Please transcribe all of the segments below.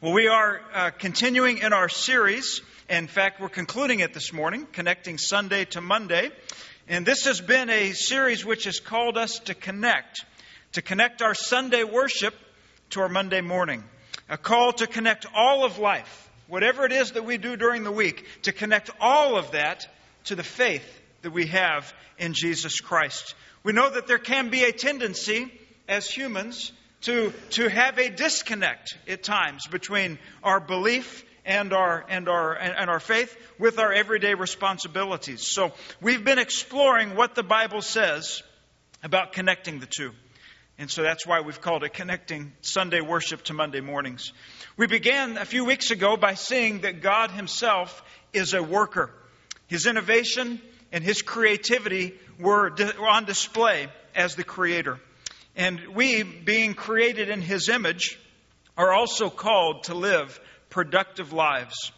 Well, we are uh, continuing in our series. In fact, we're concluding it this morning, connecting Sunday to Monday. And this has been a series which has called us to connect, to connect our Sunday worship to our Monday morning. A call to connect all of life, whatever it is that we do during the week, to connect all of that to the faith that we have in Jesus Christ. We know that there can be a tendency as humans to, to have a disconnect at times between our belief and our, and, our, and our faith with our everyday responsibilities. So we've been exploring what the Bible says about connecting the two. And so that's why we've called it Connecting Sunday Worship to Monday Mornings. We began a few weeks ago by seeing that God Himself is a worker. His innovation and His creativity were on display as the Creator. And we, being created in His image, are also called to live productive lives.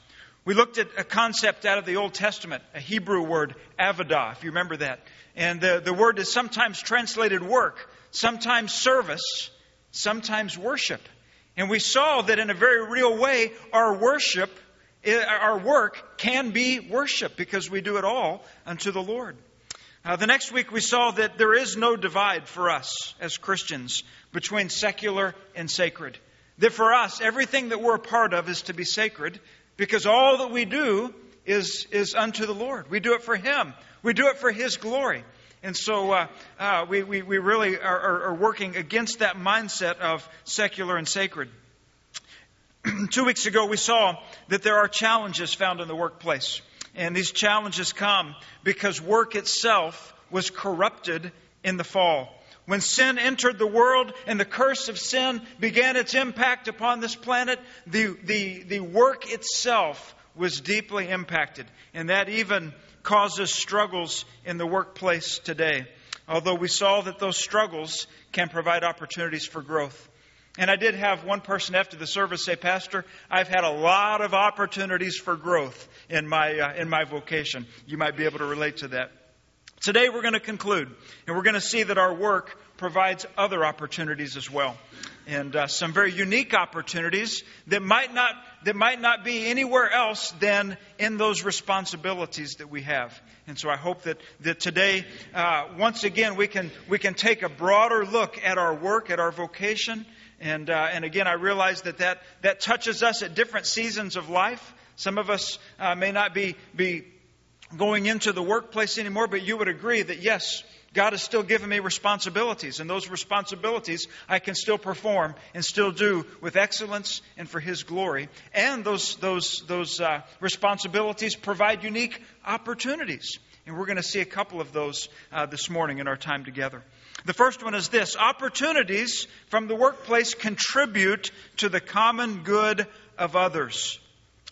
We looked at a concept out of the Old Testament, a Hebrew word, avodah, if you remember that. And the, the word is sometimes translated work, sometimes service, sometimes worship. And we saw that in a very real way, our worship, eh, our work can be worship because we do it all unto the Lord. Uh, the next week, we saw that there is no divide for us as Christians between secular and sacred. That for us, everything that we're a part of is to be sacred because all that we do is, is unto the Lord. We do it for Him, we do it for His glory. And so uh, uh, we, we, we, really are, are, are working against that mindset of secular and sacred. Two weeks ago, we saw that there are challenges found in the workplace. And these challenges come because work itself was corrupted in the fall. When sin entered the world and the curse of sin began its impact upon this planet, the, the, the work itself was deeply impacted. And that even causes struggles in the workplace today. Although we saw that those struggles can provide opportunities for growth. And I did have one person after the service say, Pastor, I've had a lot of opportunities for growth in my, uh, in my vocation. You might be able to relate to that. Today we're going to conclude, and we're going to see that our work provides other opportunities as well. And uh, some very unique opportunities that might, not, that might not be anywhere else than in those responsibilities that we have. And so I hope that, that today, uh, once again, we can, we can take a broader look at our work, at our vocation, and, uh, and again, I realize that, that that touches us at different seasons of life. Some of us uh, may not be, be going into the workplace anymore, but you would agree that yes, God has still given me responsibilities, and those responsibilities I can still perform and still do with excellence and for His glory. And those, those, those uh, responsibilities provide unique opportunities. And we're going to see a couple of those uh, this morning in our time together. The first one is this opportunities from the workplace contribute to the common good of others.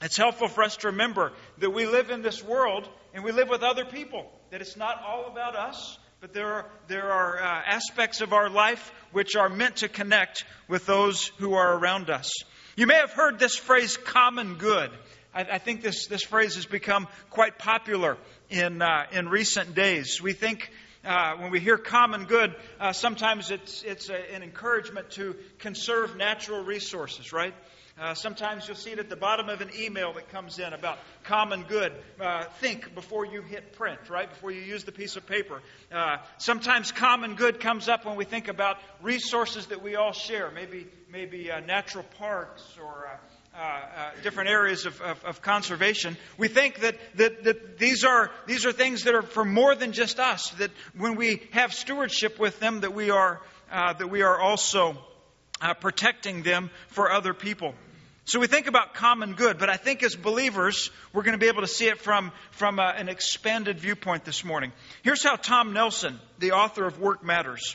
It's helpful for us to remember that we live in this world and we live with other people, that it's not all about us, but there are, there are uh, aspects of our life which are meant to connect with those who are around us. You may have heard this phrase, common good. I, I think this, this phrase has become quite popular in, uh, in recent days. We think uh, when we hear common good, uh, sometimes it's, it's a, an encouragement to conserve natural resources, right? Uh, sometimes you'll see it at the bottom of an email that comes in about common good. Uh, think before you hit print, right? Before you use the piece of paper. Uh, sometimes common good comes up when we think about resources that we all share, maybe maybe uh, natural parks or uh, uh, different areas of, of, of, conservation, we think that, that, that these, are, these are things that are for more than just us, that when we have stewardship with them, that we are, that we are also protecting them for other people. So we think about common good, but I think as believers, we're going to be able to see it from, from uh, an expanded viewpoint this morning. Here's how Tom Nelson, the author of Work Matters,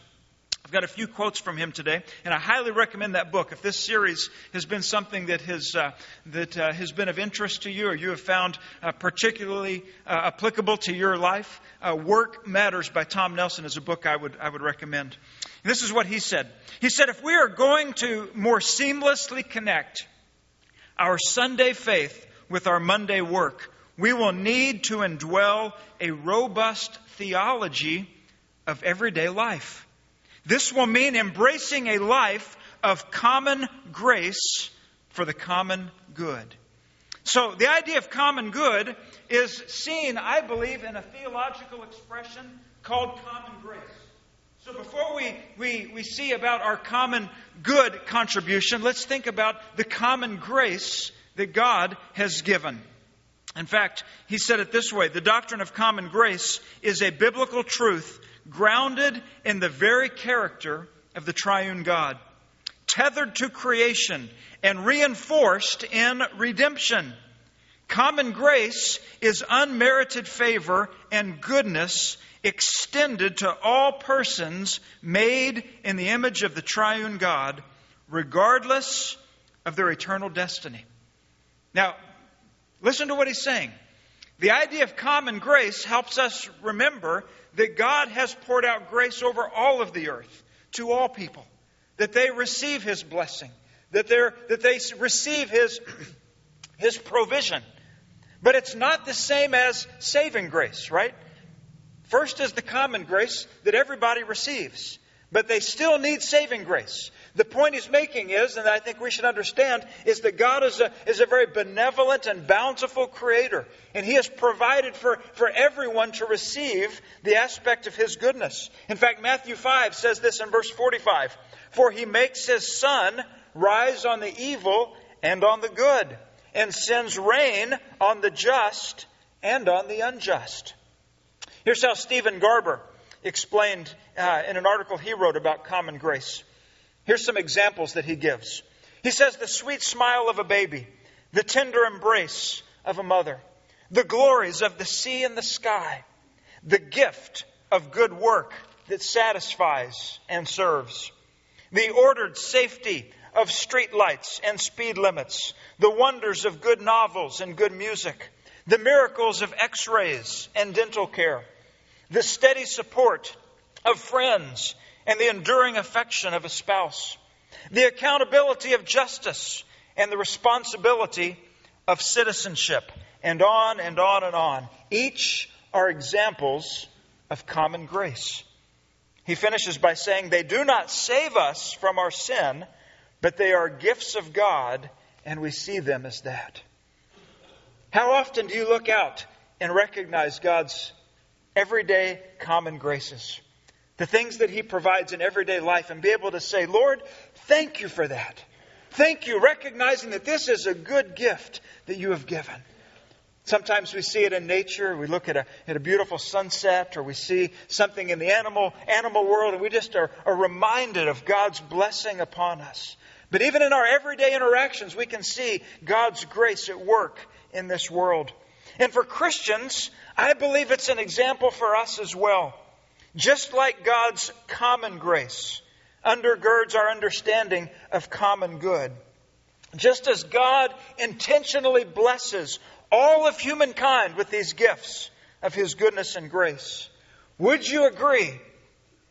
I've got a few quotes from him today, and I highly recommend that book. If this series has been something that has, uh, that, uh, has been of interest to you or you have found uh, particularly uh, applicable to your life, uh, Work Matters by Tom Nelson is a book I would, I would recommend. And this is what he said. He said, If we are going to more seamlessly connect our Sunday faith with our Monday work, we will need to indwell a robust theology of everyday life. This will mean embracing a life of common grace for the common good. So, the idea of common good is seen, I believe, in a theological expression called common grace. So, before we, we, we see about our common good contribution, let's think about the common grace that God has given. In fact, he said it this way the doctrine of common grace is a biblical truth grounded in the very character of the triune God, tethered to creation and reinforced in redemption. Common grace is unmerited favor and goodness extended to all persons made in the image of the triune God, regardless of their eternal destiny. Now, listen to what he's saying. The idea of common grace helps us remember that God has poured out grace over all of the earth to all people, that they receive his blessing, that, that they receive his, his provision. But it's not the same as saving grace, right? First is the common grace that everybody receives, but they still need saving grace. The point he's making is, and I think we should understand, is that God is a, is a very benevolent and bountiful creator. And he has provided for, for everyone to receive the aspect of his goodness. In fact, Matthew 5 says this in verse 45 For he makes his sun rise on the evil and on the good, and sends rain on the just and on the unjust. Here's how Stephen Garber explained uh, in an article he wrote about common grace. Here's some examples that he gives. He says, The sweet smile of a baby, the tender embrace of a mother, the glories of the sea and the sky, the gift of good work that satisfies and serves, the ordered safety of street lights and speed limits, the wonders of good novels and good music, the miracles of x rays and dental care, the steady support of friends and the enduring affection of a spouse, the accountability of justice and the responsibility of citizenship, and on and on and on. Each are examples of common grace. He finishes by saying, They do not save us from our sin, but they are gifts of God, and we see them as that. How often do you look out and recognize God's everyday common graces? the things that He provides in everyday life, and be able to say, Lord, thank you for that. Thank you, recognizing that this is a good gift that you have given. Sometimes we see it in nature. We look at a, at a beautiful sunset, or we see something in the animal, animal world, and we just are, are reminded of God's blessing upon us. But even in our everyday interactions, we can see God's grace at work in this world. And for Christians, I believe it's an example for us as well. Just like God's common grace undergirds our understanding of common good, just as God intentionally blesses all of humankind with these gifts of His goodness and grace, would you agree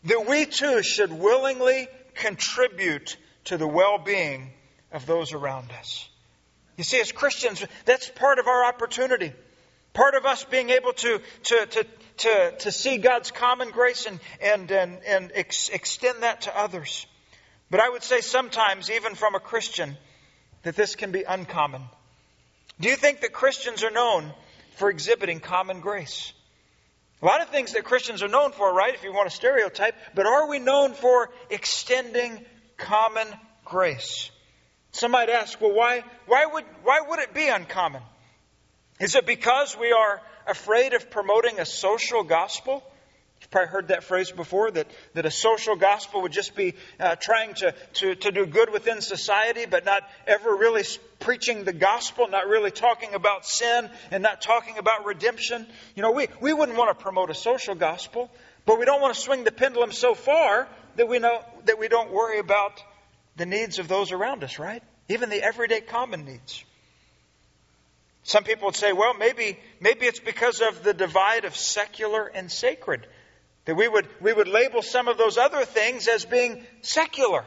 that we too should willingly contribute to the well being of those around us? You see, as Christians, that's part of our opportunity. Part of us being able to, to, to, to, to see God's common grace and, and, and, and ex- extend that to others. But I would say sometimes, even from a Christian, that this can be uncommon. Do you think that Christians are known for exhibiting common grace? A lot of things that Christians are known for, right, if you want to stereotype, but are we known for extending common grace? Some might ask, well, why, why, would, why would it be uncommon? Is it because we are afraid of promoting a social gospel? You've probably heard that phrase before that, that a social gospel would just be uh, trying to, to, to do good within society, but not ever really preaching the gospel, not really talking about sin, and not talking about redemption. You know, we, we wouldn't want to promote a social gospel, but we don't want to swing the pendulum so far that we, know, that we don't worry about the needs of those around us, right? Even the everyday common needs. Some people would say, well, maybe, maybe it's because of the divide of secular and sacred. That we would, we would label some of those other things as being secular,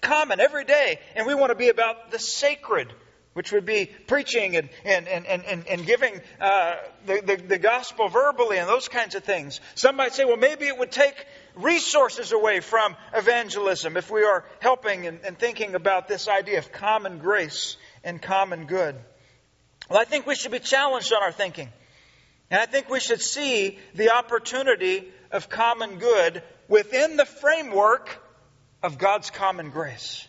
common, every day. And we want to be about the sacred, which would be preaching and, and, and, and, and giving uh, the, the, the gospel verbally and those kinds of things. Some might say, well, maybe it would take resources away from evangelism if we are helping and, and thinking about this idea of common grace and common good. Well, I think we should be challenged on our thinking. And I think we should see the opportunity of common good within the framework of God's common grace.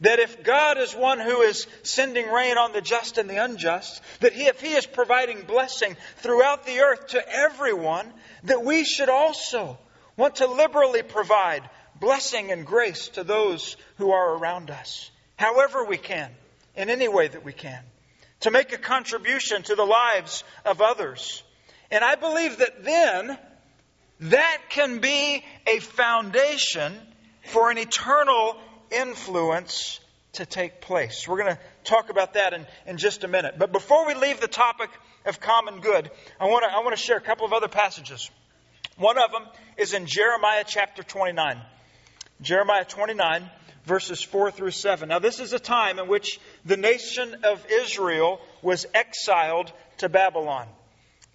That if God is one who is sending rain on the just and the unjust, that he, if He is providing blessing throughout the earth to everyone, that we should also want to liberally provide blessing and grace to those who are around us, however we can, in any way that we can, to make a contribution to the lives of others. And I believe that then that can be a foundation for an eternal influence to take place. We're going to talk about that in, in just a minute. But before we leave the topic of common good, I want to I want to share a couple of other passages. One of them is in Jeremiah chapter 29. Jeremiah 29, verses 4 through 7. Now, this is a time in which the nation of Israel was exiled to Babylon,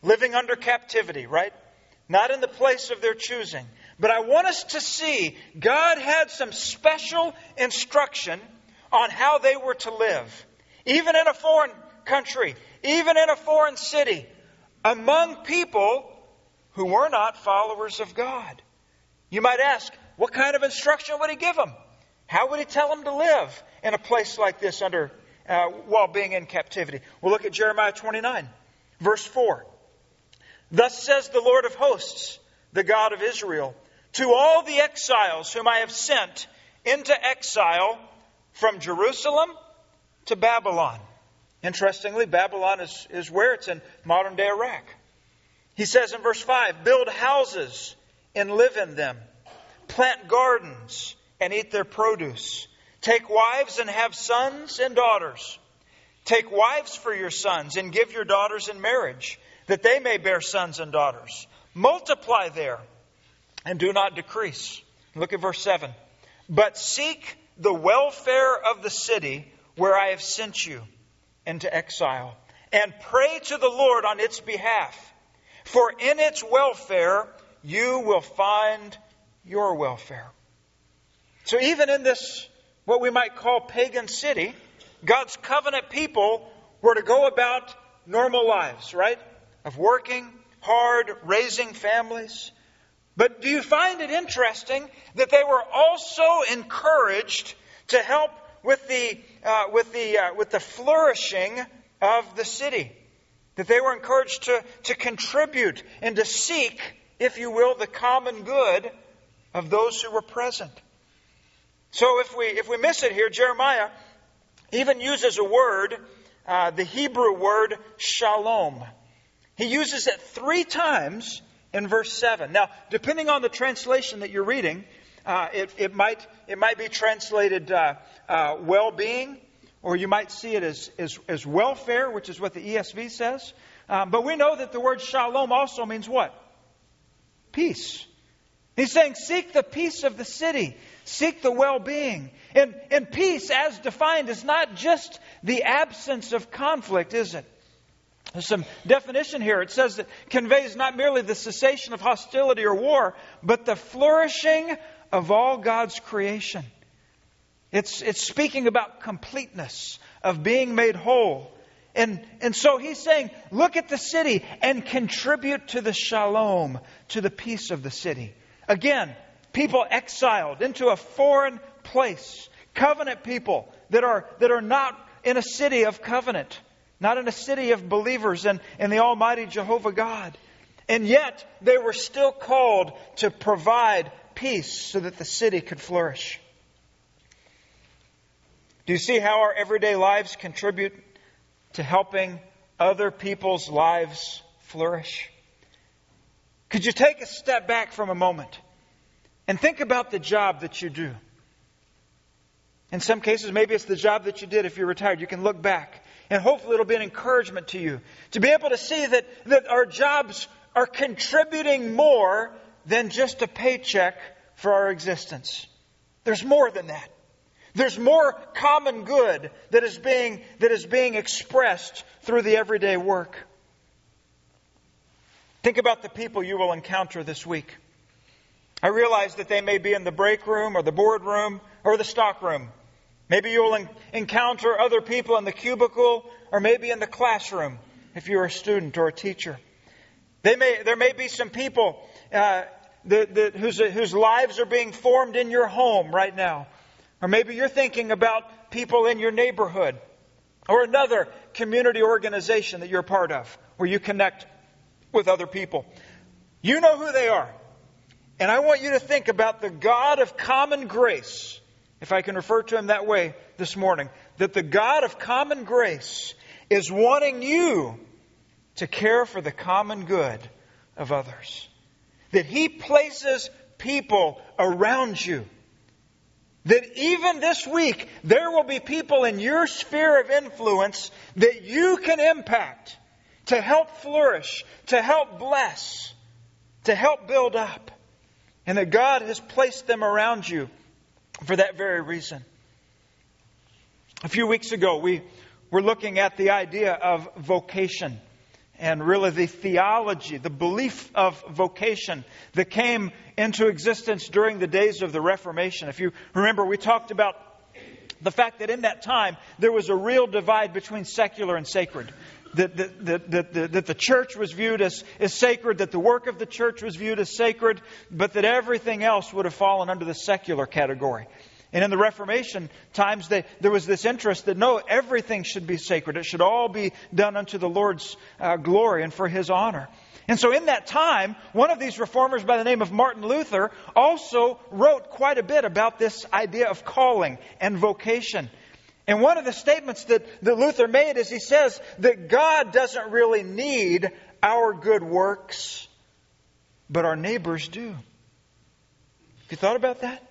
living under captivity, right? Not in the place of their choosing. But I want us to see God had some special instruction on how they were to live, even in a foreign country, even in a foreign city, among people who were not followers of God. You might ask, what kind of instruction would he give them? How would he tell them to live in a place like this under uh, while being in captivity? We'll look at Jeremiah 29, verse 4. Thus says the Lord of hosts, the God of Israel, to all the exiles whom I have sent into exile from Jerusalem to Babylon. Interestingly, Babylon is, is where it's in modern day Iraq. He says in verse 5 build houses and live in them, plant gardens and eat their produce, take wives and have sons and daughters. Take wives for your sons and give your daughters in marriage, that they may bear sons and daughters. Multiply there and do not decrease. Look at verse 7. But seek the welfare of the city where I have sent you into exile, and pray to the Lord on its behalf. For in its welfare you will find your welfare. So, even in this, what we might call pagan city, God's covenant people were to go about normal lives, right? Of working hard, raising families. But do you find it interesting that they were also encouraged to help with the, uh, with the, uh, with the flourishing of the city? That they were encouraged to, to contribute and to seek, if you will, the common good of those who were present. So if we, if we miss it here, Jeremiah even uses a word, uh, the Hebrew word shalom. He uses it three times in verse 7. Now, depending on the translation that you're reading, uh, it, it, might, it might be translated uh, uh, well being, or you might see it as, as, as, welfare, which is what the ESV says. Um, but we know that the word shalom also means what? Peace. He's saying, seek the peace of the city, seek the well being. And, and peace, as defined, is not just the absence of conflict, is it? There's some definition here. It says it conveys not merely the cessation of hostility or war, but the flourishing of all God's creation. It's, it's speaking about completeness, of being made whole. And, and so he's saying, look at the city and contribute to the shalom, to the peace of the city. Again, people exiled into a foreign place, covenant people that are, that are not in a city of covenant not in a city of believers and, and the Almighty Jehovah God. And yet, they were still called to provide peace so that the city could flourish. Do you see how our everyday lives contribute to helping other people's lives flourish? Could you take a step back from a moment and think about the job that you do? In some cases, maybe it's the job that you did if you're retired. You can look back and hopefully it'll be an encouragement to you to be able to see that, that our jobs are contributing more than just a paycheck for our existence. There's more than that. There's more common good that is being, that is being expressed through the everyday work. Think about the people you will encounter this week. I realize that they may be in the break room or the boardroom or the stock room. Maybe you'll en- encounter other people in the cubicle or maybe in the classroom if you're a student or a teacher. They may, there may be some people uh, whose, whose lives are being formed in your home right now. Or maybe you're thinking about people in your neighborhood or another community organization that you're part of where you connect with other people. You know who they are. And I want you to think about the God of common grace, if I can refer to him that way this morning, that the God of common grace is wanting you to care for the common good of others. That he places people around you. That even this week, there will be people in your sphere of influence that you can impact to help flourish, to help bless, to help build up. And that God has placed them around you for that very reason. A few weeks ago, we were looking at the idea of vocation and really the theology, the belief of vocation that came into existence during the days of the Reformation. If you remember, we talked about the fact that in that time there was a real divide between secular and sacred that, that, that, that, that the church was viewed as, as sacred, that the work of the church was viewed as sacred, but that everything else would have fallen under the secular category. And in the Reformation times, they, there was this interest that no, everything should be sacred. It should all be done unto the Lord's uh, glory and for His honor. And so, in that time, one of these reformers by the name of Martin Luther also wrote quite a bit about this idea of calling and vocation. And one of the statements that, that Luther made is he says that God doesn't really need our good works, but our neighbors do. Have you thought about that?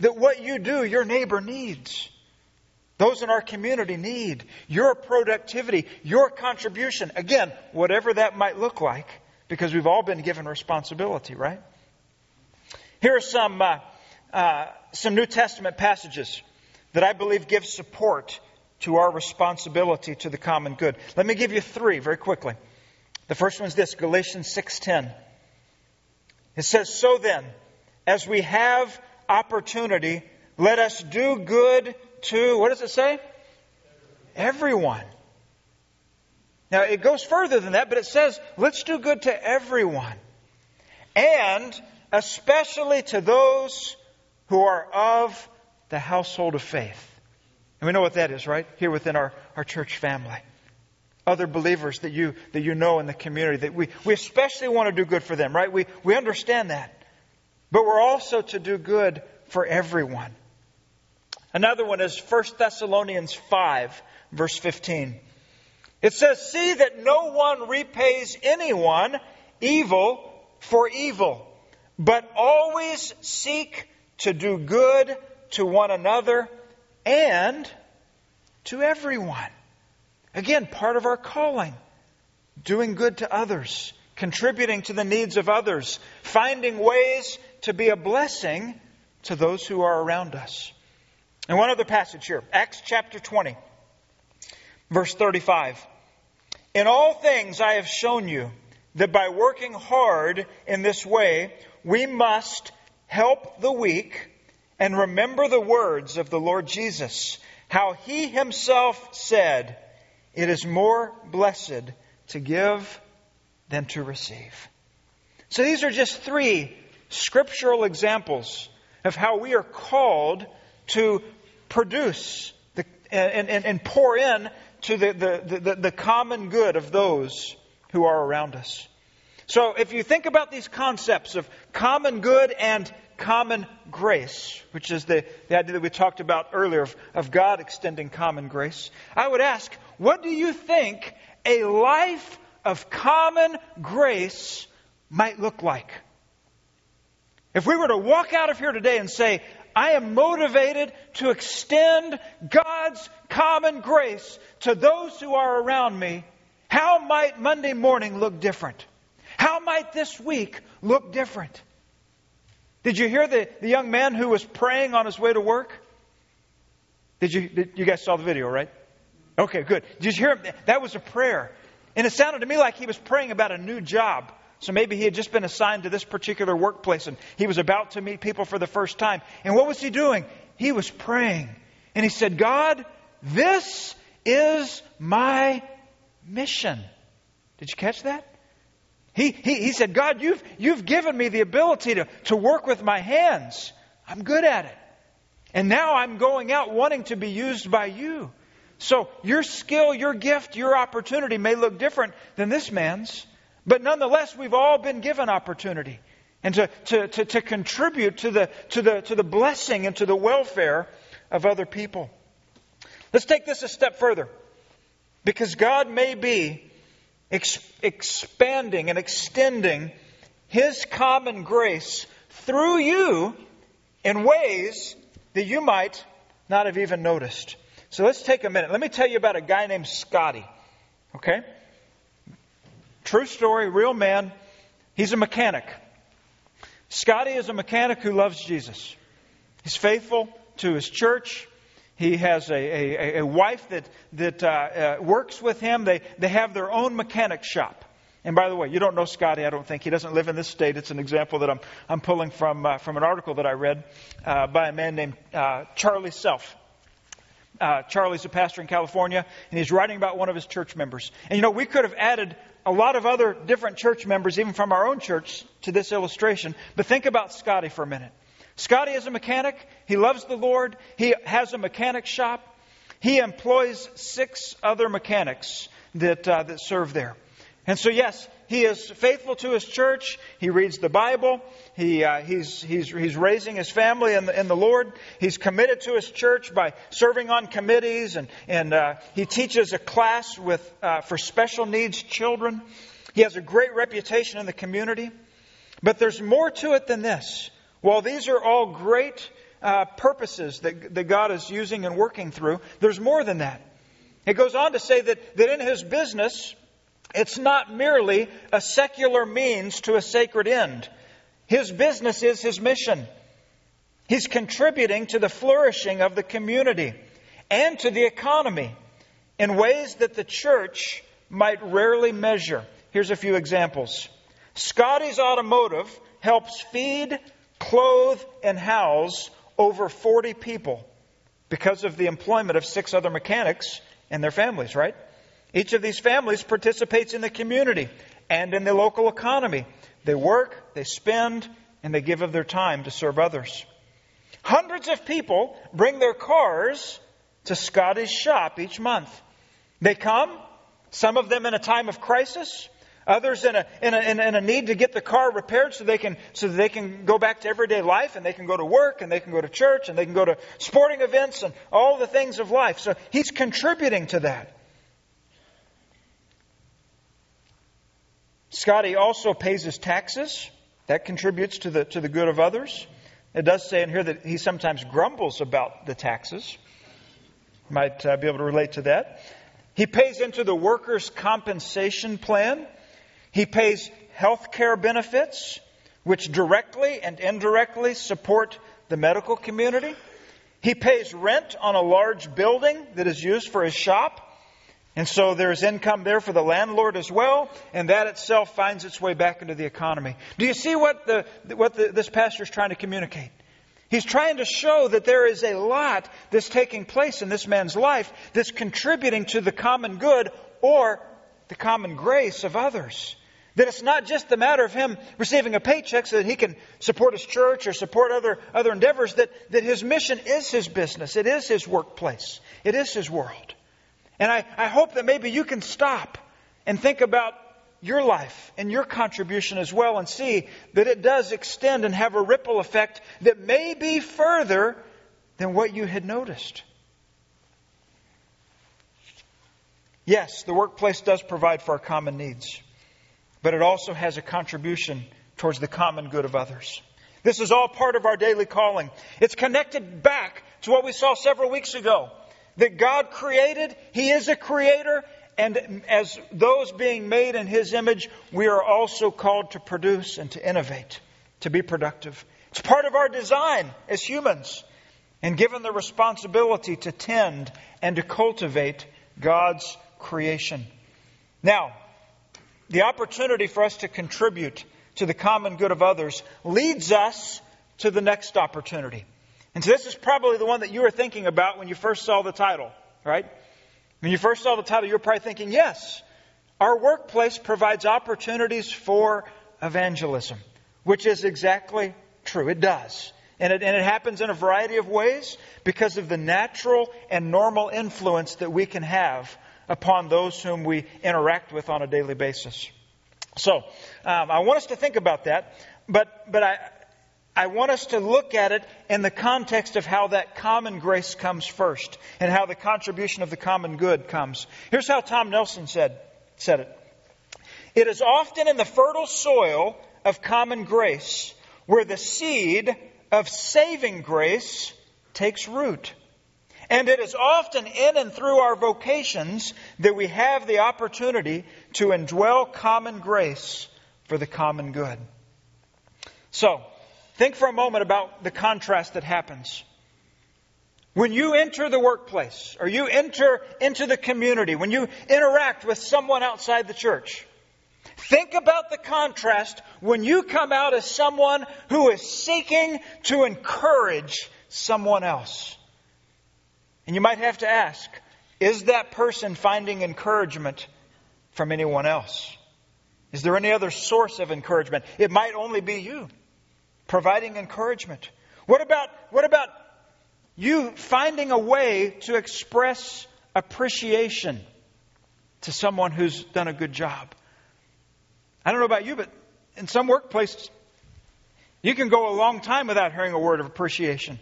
That what you do, your neighbor needs. Those in our community need your productivity, your contribution. Again, whatever that might look like, because we've all been given responsibility, right? Here are some, uh, uh, some New Testament passages that I believe give support to our responsibility to the common good. Let me give you three very quickly. The first one is this, Galatians 6:10. It says, "So then, as we have opportunity, let us do good to what does it say? Everyone." Now, it goes further than that, but it says, let's do good to everyone. And especially to those who are of the household of faith. And we know what that is, right? Here within our, our church family. Other believers that you, that you know in the community, that we, we especially want to do good for them, right? We, we understand that. But we're also to do good for everyone. Another one is 1 Thessalonians 5, verse 15. It says, See that no one repays anyone evil for evil, but always seek to do good to one another and to everyone. Again, part of our calling. Doing good to others, contributing to the needs of others, finding ways to be a blessing to those who are around us. And one other passage here Acts chapter 20, verse 35. In all things I have shown you that by working hard in this way, we must help the weak and remember the words of the Lord Jesus, how he himself said, It is more blessed to give than to receive. So these are just three scriptural examples of how we are called to produce the, and, and, and pour in to the, the, the, the common good of those who are around us. So if you think about these concepts of common good and common grace, which is the, the idea that we talked about earlier of, of God extending common grace, I would ask, what do you think a life of common grace might look like? If we were to walk out of here today and say, I am motivated to extend God's common grace to those who are around me, how might Monday morning look different? How might this week look different? Did you hear the, the young man who was praying on his way to work? Did you, did, you guys saw the video, right? Okay, good. Did you hear him? That was a prayer. And it sounded to me like he was praying about a new job. So maybe he had just been assigned to this particular workplace and he was about to meet people for the first time. And what was he doing? he was praying. And he said, God, this is my mission. Did you catch that? He, he, he said, God, you've, you've given me the ability to, to work with my hands. I'm good at it. And now I'm going out wanting to be used by you. So your skill, your gift, your opportunity may look different than this man's, but nonetheless, we've all been given opportunity and to, to, to, to contribute to the, to, the, to the blessing and to the welfare of other people. Let's take this a step further because God may be ex- expanding and extending His common grace through you in ways that you might not have even noticed. So let's take a minute. Let me tell you about a guy named Scotty. Okay? True story, real man. He's a mechanic. Scotty is a mechanic who loves Jesus. He's faithful to his church. He has a, a, a wife that, that uh, uh, works with him. They, they have their own mechanic shop. And by the way, you don't know Scotty, I don't think. He doesn't live in this state. It's an example that I'm, I'm pulling from, uh, from an article that I read uh, by a man named uh, Charlie Self. Uh, Charlie's a pastor in California, and he's writing about one of his church members. And you know, we could have added a lot of other different church members, even from our own church, to this illustration. But think about Scotty for a minute. Scotty is a mechanic. He loves the Lord. He has a mechanic shop. He employs six other mechanics that, uh, that serve there. And so, yes, he is faithful to his church. He reads the Bible. He, uh, he's, he's, he's raising his family in the, in the Lord. He's committed to his church by serving on committees, and, and uh, he teaches a class with, uh, for special needs children. He has a great reputation in the community. But there's more to it than this. While these are all great uh, purposes that, that God is using and working through, there's more than that. It goes on to say that, that in his business, it's not merely a secular means to a sacred end. His business is his mission. He's contributing to the flourishing of the community and to the economy in ways that the church might rarely measure. Here's a few examples. Scotty's Automotive helps feed, clothe, and house over 40 people because of the employment of six other mechanics and their families, right? Each of these families participates in the community and in the local economy. They work, they spend, and they give of their time to serve others. Hundreds of people bring their cars to Scotty's shop each month. They come, some of them in a time of crisis, Others in a, in, a, in a need to get the car repaired so they, can, so they can go back to everyday life and they can go to work and they can go to church and they can go to sporting events and all the things of life. So he's contributing to that. Scotty also pays his taxes. That contributes to the, to the good of others. It does say in here that he sometimes grumbles about the taxes. Might uh, be able to relate to that. He pays into the workers' compensation plan. He pays health care benefits, which directly and indirectly support the medical community. He pays rent on a large building that is used for his shop. And so there's income there for the landlord as well, and that itself finds its way back into the economy. Do you see what, the, what the, this pastor is trying to communicate? He's trying to show that there is a lot that's taking place in this man's life that's contributing to the common good or the common grace of others. That it's not just the matter of him receiving a paycheck so that he can support his church or support other, other endeavors, that, that his mission is his business, it is his workplace, it is his world. And I, I hope that maybe you can stop and think about your life and your contribution as well and see that it does extend and have a ripple effect that may be further than what you had noticed. Yes, the workplace does provide for our common needs but it also has a contribution towards the common good of others. This is all part of our daily calling. It's connected back to what we saw several weeks ago that God created, He is a creator, and as those being made in His image, we are also called to produce and to innovate, to be productive. It's part of our design as humans, and given the responsibility to tend and to cultivate God's creation. Now, the opportunity for us to contribute to the common good of others leads us to the next opportunity. And so this is probably the one that you were thinking about when you first saw the title, right? When you first saw the title, you were probably thinking, yes, our workplace provides opportunities for evangelism, which is exactly true. It does. And it, and it happens in a variety of ways because of the natural and normal influence that we can have upon those whom we interact with on a daily basis. So, um, I want us to think about that, but, but I, I want us to look at it in the context of how that common grace comes first and how the contribution of the common good comes. Here's how Tom Nelson said, said it. It is often in the fertile soil of common grace where the seed of saving grace takes root. And it is often in and through our vocations that we have the opportunity to indwell common grace for the common good. So, think for a moment about the contrast that happens. When you enter the workplace, or you enter into the community, when you interact with someone outside the church, think about the contrast when you come out as someone who is seeking to encourage someone else. And you might have to ask is that person finding encouragement from anyone else? Is there any other source of encouragement? It might only be you providing encouragement. What about, what about you finding a way to express appreciation to someone who's done a good job? I don't know about you, but in some workplaces, you can go a long time without hearing a word of appreciation.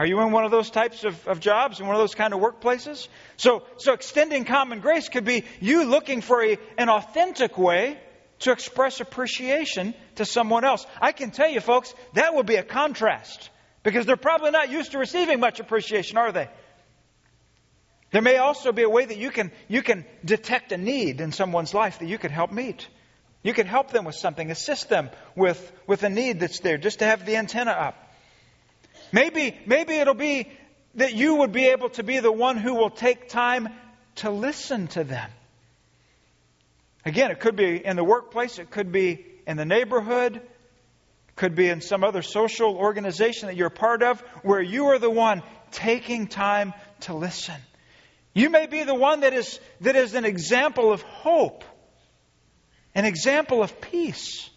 Are you in one of those types of, of jobs, in one of those kind of workplaces? So, so extending common grace could be you looking for a, an authentic way to express appreciation to someone else. I can tell you, folks, that will be a contrast because they're probably not used to receiving much appreciation, are they? There may also be a way that you can, you can detect a need in someone's life that you can help meet. You can help them with something, assist them with, with a need that's there, just to have the antenna up. Maybe, maybe it'll be that you would be able to be the one who will take time to listen to them. Again, it could be in the workplace, it could be in the neighborhood, it could be in some other social organization that you're part of where you are the one taking time to listen. You may be the one that is, that is an example of hope, an example of peace.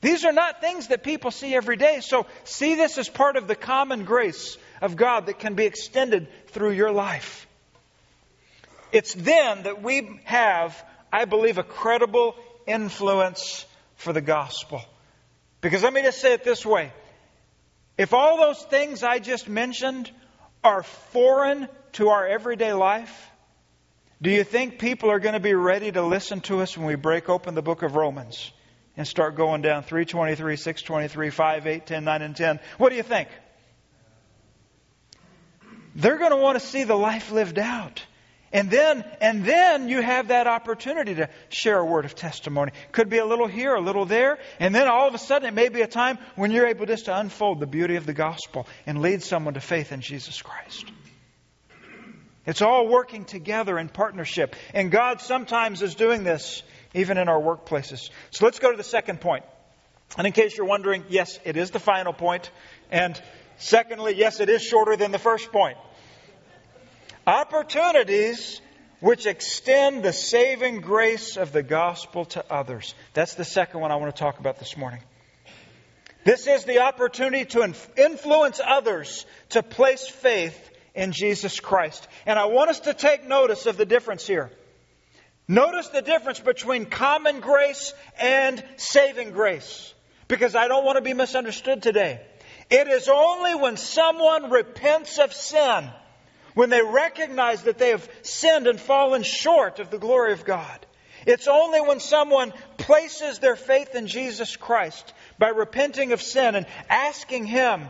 These are not things that people see every day. So see this as part of the common grace of God that can be extended through your life. It's then that we have, I believe, a credible influence for the gospel. Because let me just say it this way. If all those things I just mentioned are foreign to our everyday life, do you think people are going to be ready to listen to us when we break open the book of Romans? and start going down 323, 623, 5, 8, 10, 9, and 10. What do you think? They're going to want to see the life lived out. And then, and then you have that opportunity to share a word of testimony. Could be a little here, a little there, and then all of a sudden it may be a time when you're able just to unfold the beauty of the gospel and lead someone to faith in Jesus Christ. It's all working together in partnership. And God sometimes is doing this even in our workplaces. So let's go to the second point. And in case you're wondering, yes, it is the final point. And secondly, yes, it is shorter than the first point. Opportunities which extend the saving grace of the gospel to others. That's the second one I want to talk about this morning. This is the opportunity to influence others to place faith in Jesus Christ. And I want us to take notice of the difference here. Notice the difference between common grace and saving grace. Because I don't want to be misunderstood today. It is only when someone repents of sin, when they recognize that they have sinned and fallen short of the glory of God. It's only when someone places their faith in Jesus Christ by repenting of sin and asking Him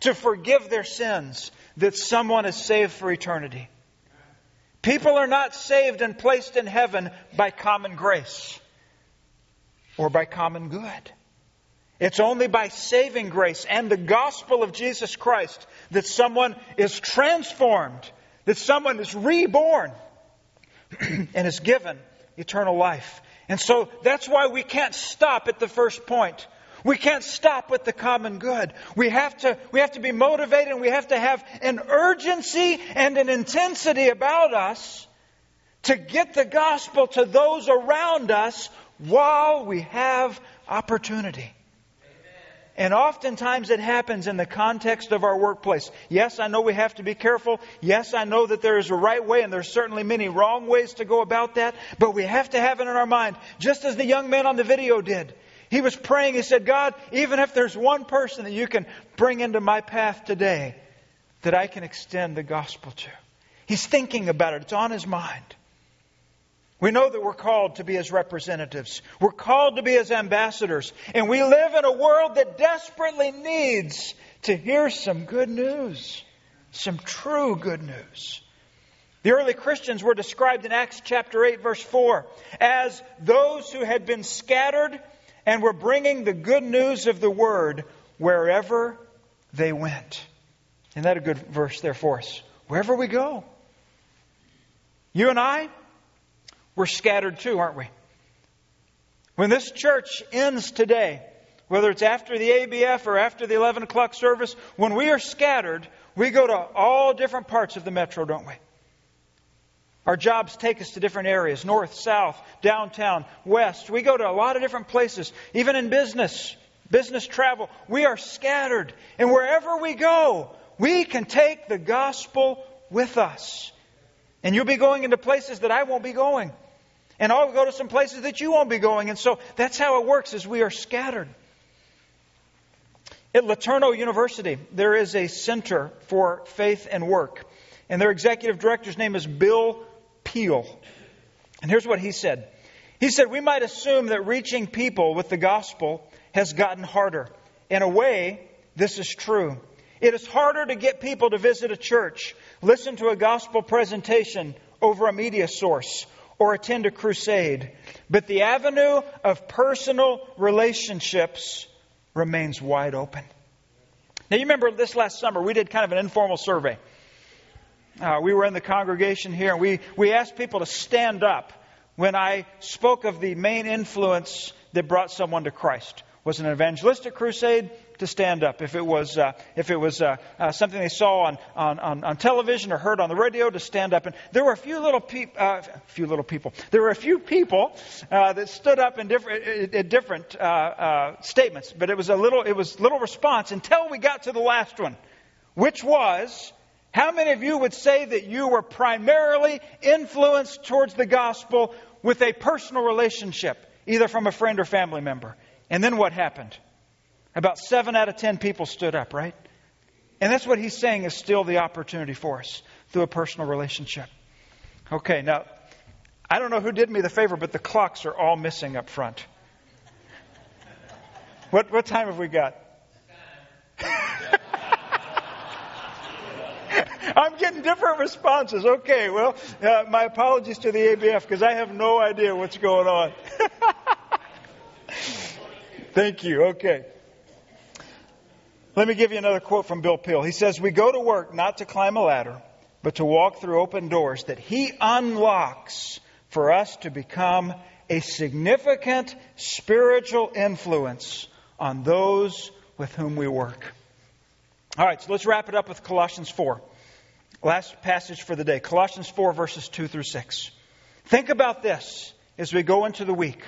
to forgive their sins that someone is saved for eternity. People are not saved and placed in heaven by common grace or by common good. It's only by saving grace and the gospel of Jesus Christ that someone is transformed, that someone is reborn and is given eternal life. And so that's why we can't stop at the first point. We can't stop with the common good. We have to, we have to be motivated and we have to have an urgency and an intensity about us to get the gospel to those around us while we have opportunity. And oftentimes it happens in the context of our workplace. Yes, I know we have to be careful. Yes, I know that there is a right way and there's certainly many wrong ways to go about that, but we have to have it in our mind, just as the young man on the video did. He was praying, he said, God, even if there's one person that you can bring into my path today that I can extend the gospel to. He's thinking about it, it's on his mind. We know that we're called to be His representatives. We're called to be His ambassadors. And we live in a world that desperately needs to hear some good news. Some true good news. The early Christians were described in Acts chapter 8, verse 4, as those who had been scattered and were bringing the good news of the word wherever they went. Isn't that a good verse there for us? Wherever we go. You and I, we're scattered too, aren't we? When this church ends today, whether it's after the ABF or after the 11 o'clock service, when we are scattered, we go to all different parts of the metro, don't we? Our jobs take us to different areas north, south, downtown, west. We go to a lot of different places, even in business, business travel. We are scattered. And wherever we go, we can take the gospel with us. And you'll be going into places that I won't be going. And I'll go to some places that you won't be going. And so that's how it works as we are scattered. At LeTourneau University, there is a center for faith and work. And their executive director's name is Bill Peel. And here's what he said. He said, We might assume that reaching people with the gospel has gotten harder. In a way, this is true. It is harder to get people to visit a church, listen to a gospel presentation over a media source, or attend a crusade. But the avenue of personal relationships remains wide open. Now, you remember this last summer, we did kind of an informal survey. Uh, we were in the congregation here, and we, we asked people to stand up when I spoke of the main influence that brought someone to Christ. Was it an evangelistic crusade? To stand up. If it was, uh, if it was uh, uh, something they saw on, on, on, on, television or heard on the radio, to stand up. And there were a few little, pe- uh, few little people. There were a few people uh, that stood up in different, in different uh, statements, but it was a little, it was little response until we got to the last one, which was. How many of you would say that you were primarily influenced towards the gospel with a personal relationship, either from a friend or family member? And then what happened? About seven out of ten people stood up, right? And that's what he's saying is still the opportunity for us through a personal relationship. Okay, now, I don't know who did me the favor, but the clocks are all missing up front. What, what time have we got? I'm getting different responses. Okay, well, uh, my apologies to the ABF because I have no idea what's going on. Thank you. Okay. Let me give you another quote from Bill Peel. He says, We go to work not to climb a ladder, but to walk through open doors that He unlocks for us to become a significant spiritual influence on those with whom we work. All right, so let's wrap it up with Colossians 4. Last passage for the day Colossians 4, verses 2 through 6. Think about this as we go into the week.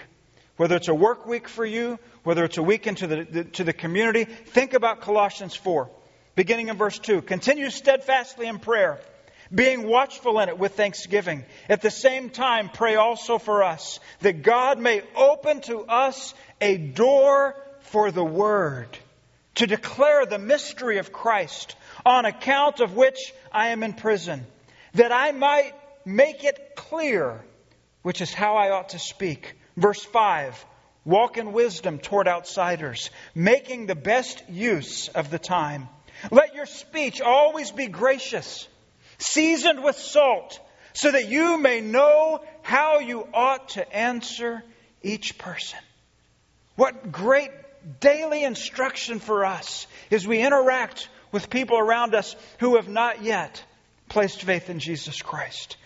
Whether it's a work week for you, whether it's a week into the, the, to the community, think about Colossians 4, beginning in verse 2. Continue steadfastly in prayer, being watchful in it with thanksgiving. At the same time, pray also for us, that God may open to us a door for the word, to declare the mystery of Christ, on account of which I am in prison, that I might make it clear, which is how I ought to speak Verse 5 Walk in wisdom toward outsiders, making the best use of the time. Let your speech always be gracious, seasoned with salt, so that you may know how you ought to answer each person. What great daily instruction for us as we interact with people around us who have not yet placed faith in Jesus Christ.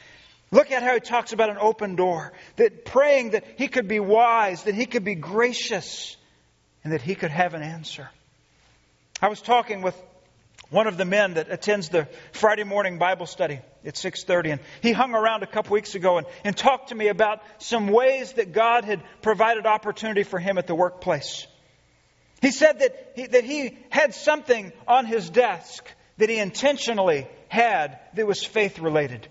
Look at how he talks about an open door, that praying that he could be wise, that he could be gracious, and that he could have an answer. I was talking with one of the men that attends the Friday morning Bible study at 6:30 and he hung around a couple weeks ago and, and talked to me about some ways that God had provided opportunity for him at the workplace. He said that he, that he had something on his desk that he intentionally had that was faith related.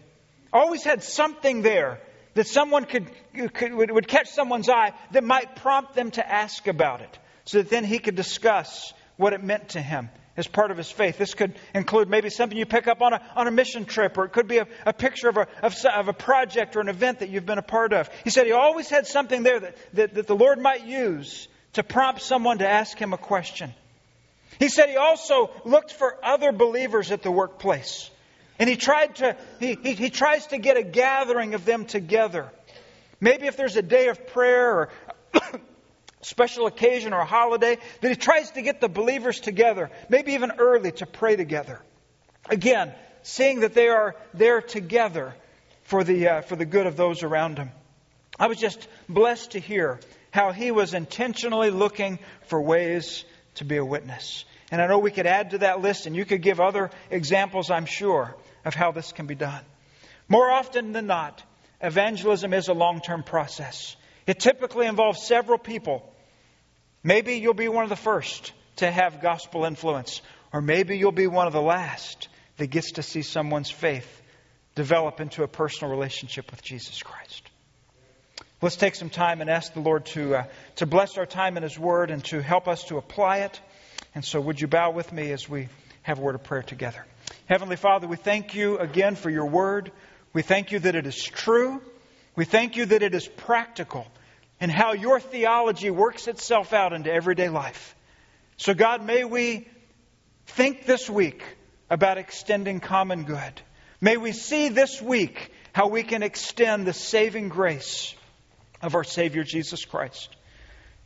Always had something there that someone could, could would catch someone's eye that might prompt them to ask about it so that then he could discuss what it meant to him as part of his faith. This could include maybe something you pick up on a, on a mission trip, or it could be a, a picture of a, of, of, a project or an event that you've been a part of. He said he always had something there that, that, that the Lord might use to prompt someone to ask him a question. He said he also looked for other believers at the workplace. And he tried to, he, he, he tries to get a gathering of them together. Maybe if there's a day of prayer or special occasion or a holiday, that he tries to get the believers together, maybe even early, to pray together. Again, seeing that they are there together for the, uh, for the good of those around him. I was just blessed to hear how he was intentionally looking for ways to be a witness. And I know we could add to that list, and you could give other examples, I'm sure, of how this can be done. More often than not, evangelism is a long term process. It typically involves several people. Maybe you'll be one of the first to have gospel influence, or maybe you'll be one of the last that gets to see someone's faith develop into a personal relationship with Jesus Christ. Let's take some time and ask the Lord to, uh, to bless our time in His Word and to help us to apply it. And so, would you bow with me as we have a word of prayer together? Heavenly Father, we thank you again for your Word. We thank you that it is true. We thank you that it is practical and how your theology works itself out into everyday life. So, God, may we think this week about extending common good. May we see this week how we can extend the saving grace of our Savior Jesus Christ.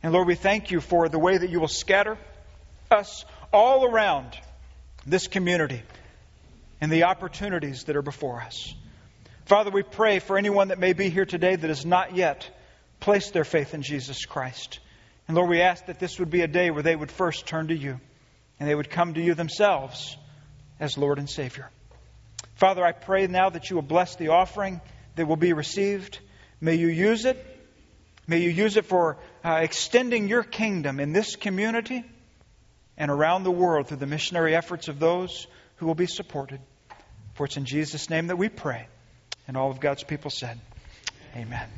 And Lord, we thank you for the way that you will scatter us all around this community and the opportunities that are before us. Father, we pray for anyone that may be here today that has not yet placed their faith in Jesus Christ. And Lord, we ask that this would be a day where they would first turn to you and they would come to you themselves as Lord and Savior. Father, I pray now that you will bless the offering that will be received. May you use it. May you use it for uh, extending your kingdom in this community and around the world through the missionary efforts of those who will be supported. For it's in Jesus' name that we pray. And all of God's people said, Amen.